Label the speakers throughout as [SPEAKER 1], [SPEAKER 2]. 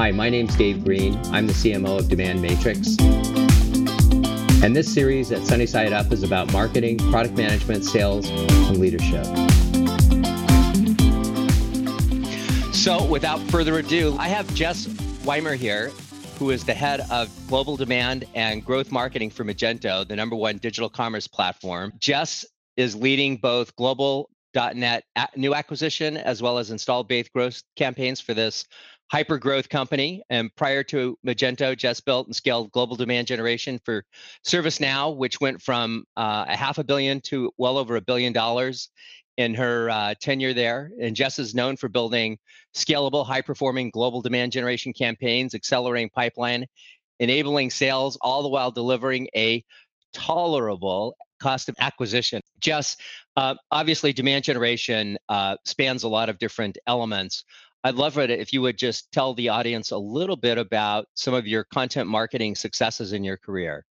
[SPEAKER 1] Hi, my name's Dave Green. I'm the CMO of Demand Matrix. And this series at Sunnyside Up is about marketing, product management, sales, and leadership. So, without further ado, I have Jess Weimer here, who is the head of global demand and growth marketing for Magento, the number one digital commerce platform. Jess is leading both global.net new acquisition as well as installed base growth campaigns for this hyper growth company. And prior to Magento, Jess built and scaled global demand generation for ServiceNow, which went from uh, a half a billion to well over a billion dollars in her uh, tenure there. And Jess is known for building scalable, high performing global demand generation campaigns, accelerating pipeline, enabling sales, all the while delivering a tolerable cost of acquisition. Jess, uh, obviously, demand generation uh, spans a lot of different elements. I'd love it if you would just tell the audience a little bit about some of your content marketing successes in your career.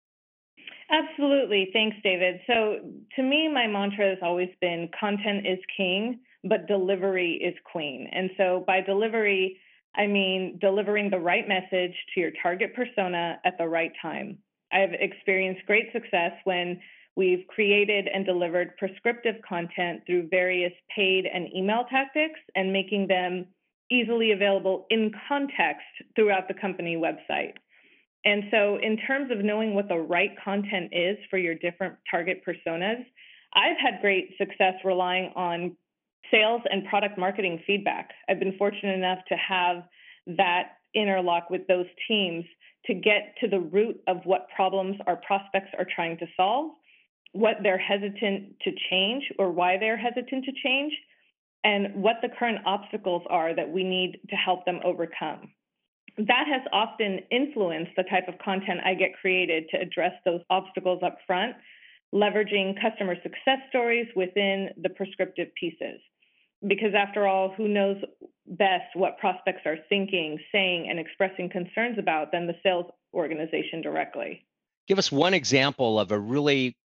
[SPEAKER 2] Absolutely. Thanks, David. So, to me, my mantra has always been content is king, but delivery is queen. And so, by delivery, I mean delivering the right message to your target persona at the right time. I've experienced great success when we've created and delivered prescriptive content through various paid and email tactics and making them easily available in context throughout the company website. And so, in terms of knowing what the right content is for your different target personas, I've had great success relying on sales and product marketing feedback. I've been fortunate enough to have that interlock with those teams to get to the root of what problems our prospects are trying to solve, what they're hesitant to change or why they're hesitant to change, and what the current obstacles are that we need to help them overcome. That has often influenced the type of content I get created to address those obstacles up front, leveraging customer success stories within the prescriptive pieces. Because after all, who knows best what prospects are thinking, saying, and expressing concerns about than the sales organization directly?
[SPEAKER 1] Give us one example of a really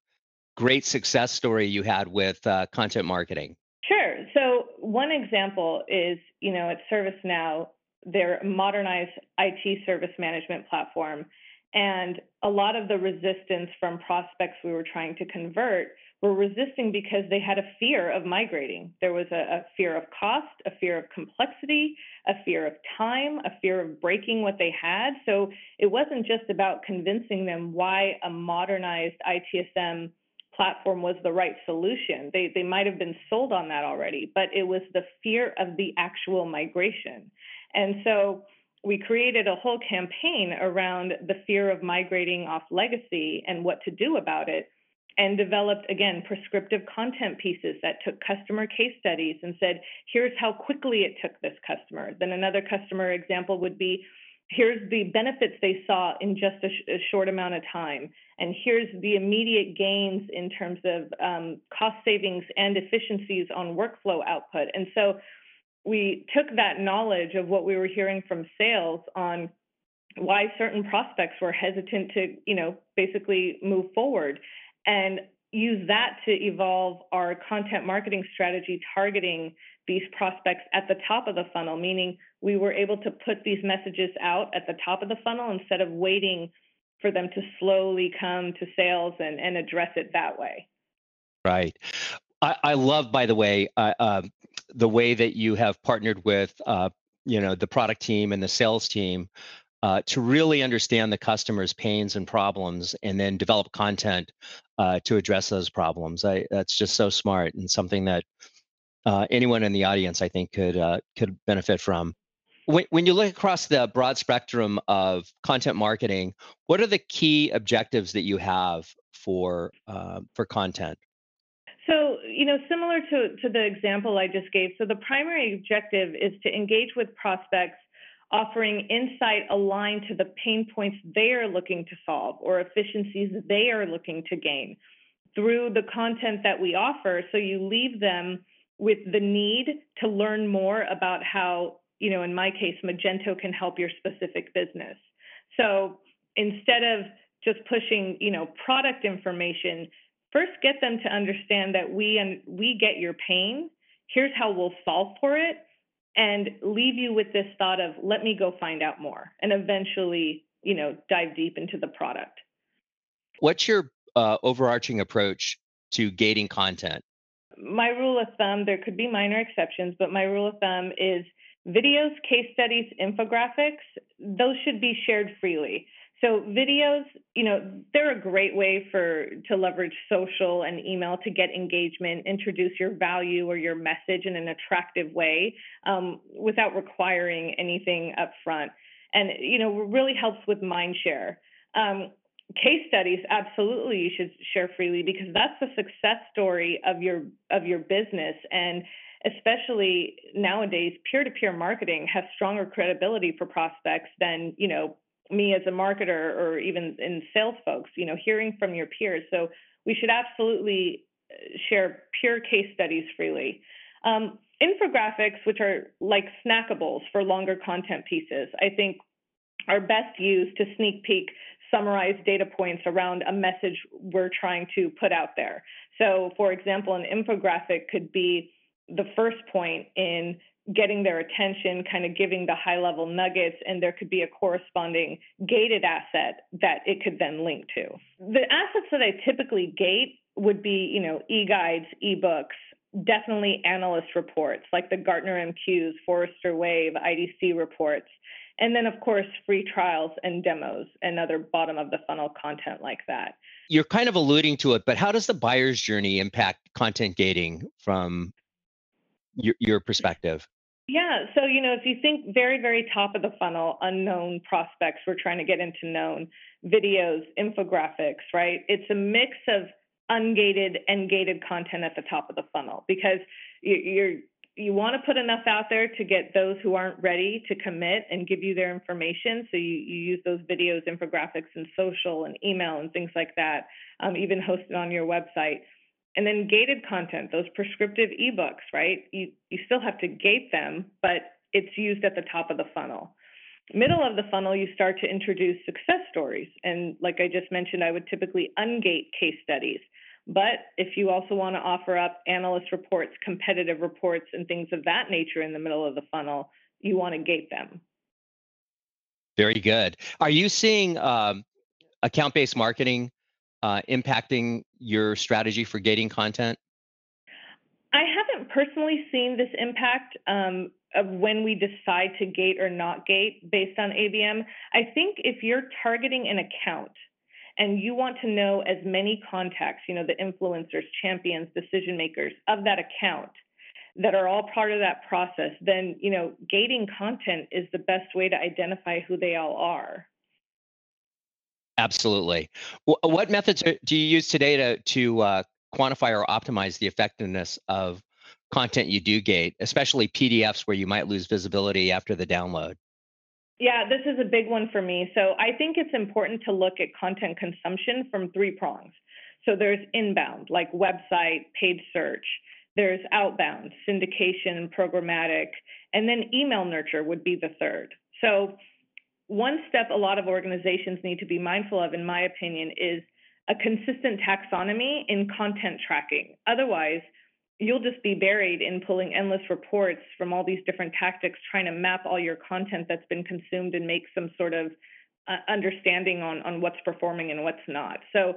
[SPEAKER 1] great success story you had with uh, content marketing.
[SPEAKER 2] Sure. So one example is, you know, at ServiceNow, their modernized IT service management platform. And a lot of the resistance from prospects we were trying to convert were resisting because they had a fear of migrating. There was a, a, fear of cost, a fear of complexity, a fear of time, a fear of breaking what they had. So it wasn't just about convincing them why a modernized ITSM platform was the right solution. They they might have been sold on that already, but it was the fear of the actual migration. And so we created a whole campaign around the fear of migrating off legacy and what to do about it and developed again prescriptive content pieces that took customer case studies and said here's how quickly it took this customer then another customer example would be here's the benefits they saw in just a, sh- a, short amount of time and here's the immediate gains in terms of um, cost savings and efficiencies on workflow output. And so we took that knowledge of what we were hearing from sales on why certain prospects were hesitant to you know basically move forward and use that to evolve our content marketing strategy targeting these prospects at the top of the funnel, meaning we were able to put these messages out at the top of the funnel instead of waiting for them to slowly come to sales and, and address it that way.
[SPEAKER 1] Right. I, I love, by the way, uh, uh, the way that you have partnered with, uh, you know, the product team and the sales team uh, to really understand the customer's pains and problems and then develop content uh, to address those problems. I, that's just so smart and something that uh, anyone in the audience, I think, could could benefit from. When, when you look across the broad spectrum of content marketing, what are the key objectives that you have for uh, for content?
[SPEAKER 2] So, you know, similar to, to the example I just gave, so the primary objective is to engage with prospects offering insight aligned to the pain points they are looking to solve or efficiencies they are looking to gain through the content that we offer. So you leave them with the need to learn more about how, you know, in my case, Magento can help your specific business. So instead of just pushing, you know, product information, first get them to understand that we and we get your pain. Here's how we'll solve for it and leave you with this thought of, let me go find out more and eventually, you know, dive deep into the product.
[SPEAKER 1] What's your uh, overarching approach to gating content?
[SPEAKER 2] My rule of thumb, there could be minor exceptions, but my rule of thumb is videos, case studies, infographics, those should be shared freely. So videos, you know, they're a great way for to leverage social and email to get engagement, introduce your value or your message in an attractive way um, without requiring anything up front. And you know, really helps with mind share. Um, case studies, absolutely, you should share freely because that's the success story of your of your business and especially nowadays peer-to-peer marketing has stronger credibility for prospects than you know me as a marketer or even in sales folks, you know, hearing from your peers. So we should absolutely uh, share peer case studies freely. Um, infographics, which are like snackables for longer content pieces, I think are best used to sneak peek summarize data points around a message we're trying to put out there. So, for example, an infographic could be the first point in getting their attention, kind of giving the high level nuggets, and there could be a corresponding gated asset that it could then link to. The assets that I typically gate would be, you know, e-guides, e-books, definitely analyst reports like the Gartner MQs, Forrester Wave, IDC reports, and then of course free trials and demos and other bottom of the funnel content like that.
[SPEAKER 1] You're kind of alluding to it, but how does the buyer's journey impact content gating from your, your perspective?
[SPEAKER 2] Yeah. So, you know, if you think very, very top of the funnel, unknown prospects, we're trying to get into known videos, infographics, right? It's a mix of ungated and gated content at the top of the funnel because you're you want to put enough out there to get those who aren't ready to commit and give you their information. So you, you use those videos, infographics, and social and email and things like that, um, even hosted on your website. And then gated content, those prescriptive ebooks, right? You, you still have to gate them, but it's used at the top of the funnel. Middle of the funnel, you start to introduce success stories. And like I just mentioned, I would typically ungate case studies. But if you also want to offer up analyst reports, competitive reports, and things of that nature in the middle of the funnel, you want to gate them.
[SPEAKER 1] Very good. Are you seeing um, account based marketing uh, impacting your strategy for gating content?
[SPEAKER 2] I haven't personally seen this impact um, of when we decide to gate or not gate based on ABM. I think if you're targeting an account and you want to know as many contacts, you know, the influencers, champions, decision makers of that account that are all part of that process, then, you know, gating content is the best way to identify who they all are.
[SPEAKER 1] Absolutely. What methods do you use today to to uh, quantify or optimize the effectiveness of content you do gate, especially PDFs where you might lose visibility after the download?
[SPEAKER 2] Yeah, this is a big one for me. So I think it's important to look at content consumption from three prongs. So there's inbound, like website, paid search. There's outbound, syndication programmatic. And then email nurture would be the third. So one step a lot of organizations need to be mindful of, in my opinion, is a consistent taxonomy in content tracking. Otherwise, you'll just be buried in pulling endless reports from all these different tactics, trying to map all your content that's been consumed and make some sort of uh, understanding on, on what's performing and what's not. So,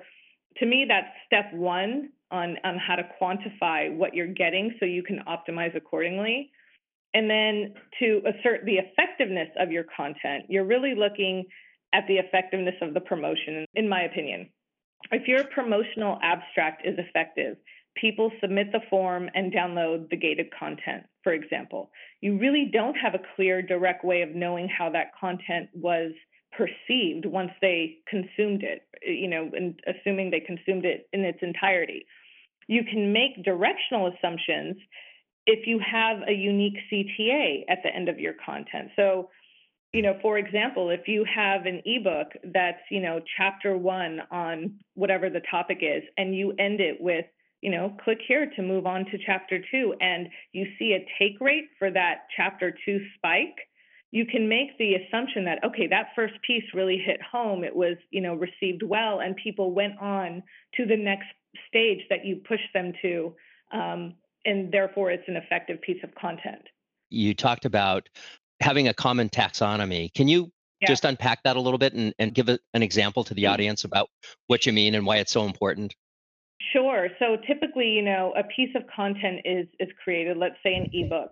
[SPEAKER 2] to me, that's step one on, on how to quantify what you're getting so you can optimize accordingly. And then to assert the effectiveness of your content, you're really looking at the effectiveness of the promotion, in my opinion. If your promotional abstract is effective, people submit the form and download the gated content, for example. You really don't have a clear, direct way of knowing how that content was perceived once they consumed it, you know, and assuming they consumed it in its entirety. You can make directional assumptions if you have a unique CTA at the end of your content. So, you know, for example, if you have an ebook that's, you know, chapter one on whatever the topic is, and you end it with, you know, click here to move on to chapter two, and you see a take rate for that chapter two spike, you can make the assumption that, okay, that first piece really hit home. It was, you know, received well, and people went on to the next stage that you pushed them to. Um, and therefore it's an effective piece of content.
[SPEAKER 1] you talked about having a common taxonomy. Can you yeah. just unpack that a little bit and, and give a, an example to the mm-hmm. audience about what you mean and why it's so important?
[SPEAKER 2] Sure. So typically, you know, a piece of content is is created, let's say an ebook,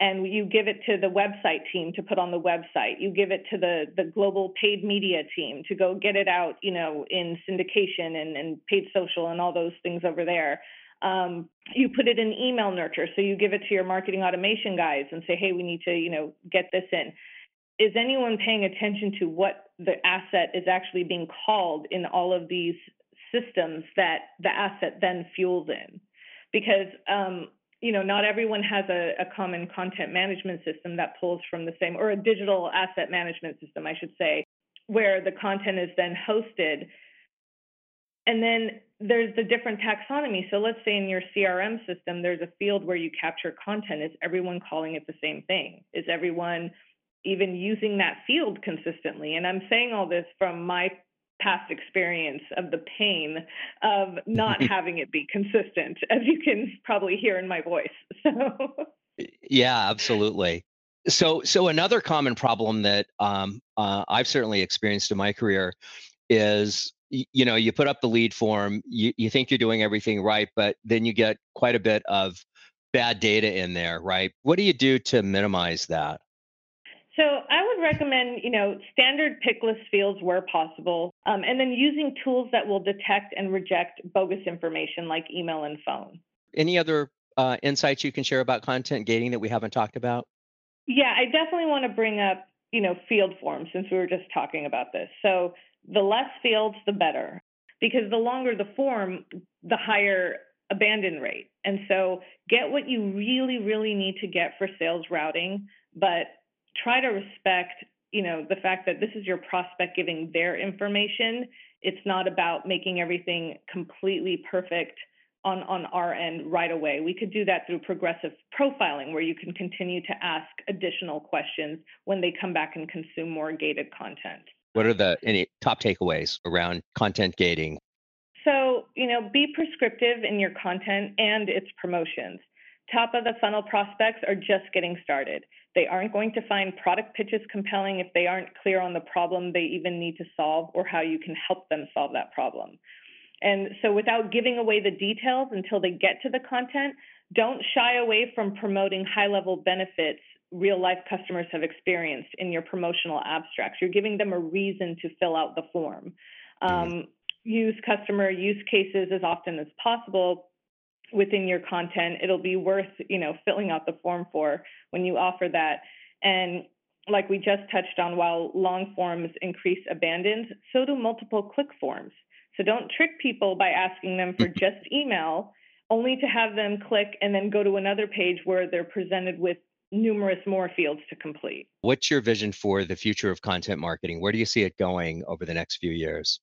[SPEAKER 2] and you give it to the website team to put on the website. You give it to the the global paid media team to go get it out, you know, in syndication and, and paid social and all those things over there. Um, you put it in email nurture, so you give it to your marketing automation guys and say, hey, we need to, you know, get this in. Is anyone paying attention to what the asset is actually being called in all of these systems that the asset then fuels in? Because um, you know, not everyone has a, a, common content management system that pulls from the same, or a digital asset management system, I should say, where the content is then hosted. And then there's the different taxonomy. So let's say in your CRM system, there's a field where you capture content. Is everyone calling it the same thing? Is everyone even using that field consistently? And I'm saying all this from my past experience of the pain of not having it be consistent, as you can probably hear in my voice. So,
[SPEAKER 1] yeah, absolutely. So, so another common problem that um, uh, I've certainly experienced in my career is you know you put up the lead form you, you think you're doing everything right but then you get quite a bit of bad data in there right what do you do to minimize that
[SPEAKER 2] so I would recommend, you know, standard pick list fields where possible, um, and then using tools that will detect and reject bogus information like email and phone.
[SPEAKER 1] Any other uh, insights you can share about content gating that we haven't talked about?
[SPEAKER 2] Yeah, I definitely want to bring up, you know, field forms since we were just talking about this. So the less fields, the better, because the longer the form, the higher abandon rate. And so get what you really, really need to get for sales routing, but try to respect you know the fact that this is your prospect giving their information. It's not about making everything completely perfect on on our end right away. We could do that through progressive profiling where you can continue to ask additional questions when they come back and consume more gated content
[SPEAKER 1] what are the any top takeaways around content gating?
[SPEAKER 2] So you know be prescriptive in your content and its promotions. Top of the funnel prospects are just getting started. They aren't going to find product pitches compelling if they aren't clear on the problem they even need to solve or how you can help them solve that problem. And so, without giving away the details until they get to the content, don't shy away from promoting high level benefits real life customers have experienced in your promotional abstracts. You're giving them a reason to fill out the form. Mm-hmm. Um, use customer use cases as often as possible within your content it'll be worth you know filling out the form for when you offer that and like we just touched on while long forms increase abandoned, so do multiple click forms so don't trick people by asking them for just email only to have them click and then go to another page where they're presented with numerous more fields to complete.
[SPEAKER 1] What's your vision for the future of content marketing? Where do you see it going over the next few years?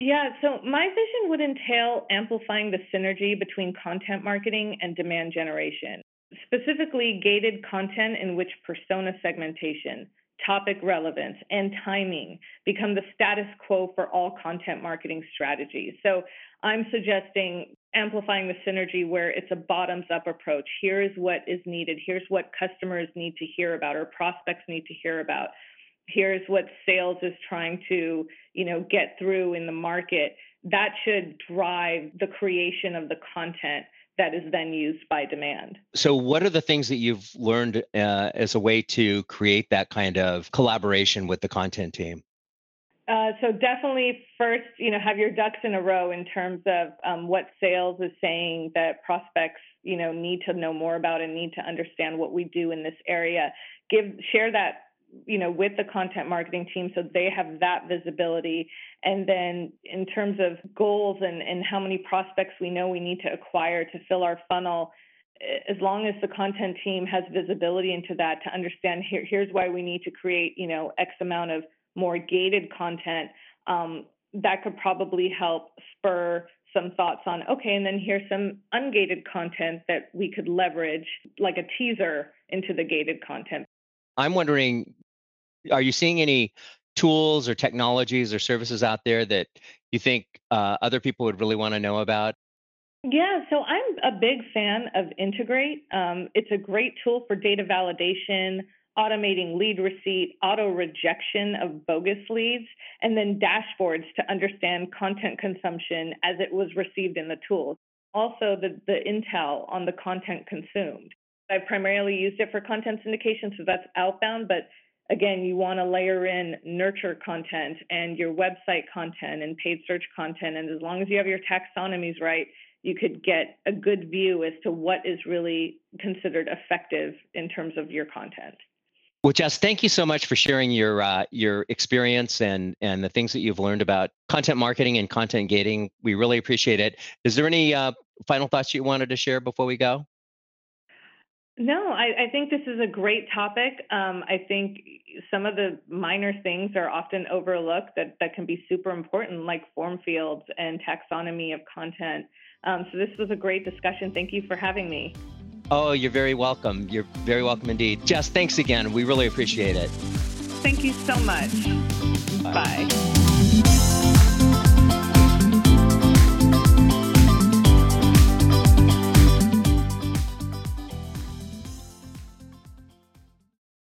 [SPEAKER 2] Yeah, so my vision would entail amplifying the synergy between content marketing and demand generation, specifically gated content in which persona segmentation, topic relevance, and timing become the status quo for all content marketing strategies. So I'm suggesting amplifying the synergy where it's a bottoms up approach. Here is what is needed, here's what customers need to hear about or prospects need to hear about here's what sales is trying to you know get through in the market that should drive the creation of the content that is then used by demand.
[SPEAKER 1] So, what are the things that you've learned uh, as a way to create that kind of collaboration with the content team?
[SPEAKER 2] Uh, so definitely first, you know, have your ducks in a row in terms of um, what sales is saying that prospects, you know, need to know more about and need to understand what we do in this area. Give share that you know with the content marketing team so they have that visibility. And then in terms of goals and and how many prospects we know we need to acquire to fill our funnel as long as the content team has visibility into that to understand here here's why we need to create you know x amount of more gated content um, that could probably help spur some thoughts on okay and then here's some ungated content that we could leverage like a teaser into the gated content.
[SPEAKER 1] I'm wondering, are you seeing any tools or technologies or services out there that you think uh, other people would really want to know about?
[SPEAKER 2] Yeah, so I'm a big fan of Integrate. Um, it's a great tool for data validation, automating lead receipt, auto rejection of bogus leads, and then dashboards to understand content consumption as it was received in the tool. Also, the, the intel on the content consumed. I primarily used it for content syndication, so that's outbound, but again, you want to layer in nurture content and your website content and paid search content. And as long as you have your taxonomies right, you could get a good view as to what is really considered effective in terms of your content.
[SPEAKER 1] Well, Jess, thank you so much for sharing your uh, your experience and and the things that you've learned about content marketing and content gating. We really appreciate it. Is there any uh, final thoughts you wanted to share before we go?
[SPEAKER 2] No, I, I think this is a great topic. Um, I think some of the minor things are often overlooked that, that can be super important, like form fields and taxonomy of content. Um, so this was a great discussion. Thank you for having me.
[SPEAKER 1] Oh, you're very welcome. You're very welcome indeed. Jess, thanks again. We really appreciate it.
[SPEAKER 2] Thank you so much. Bye. Bye.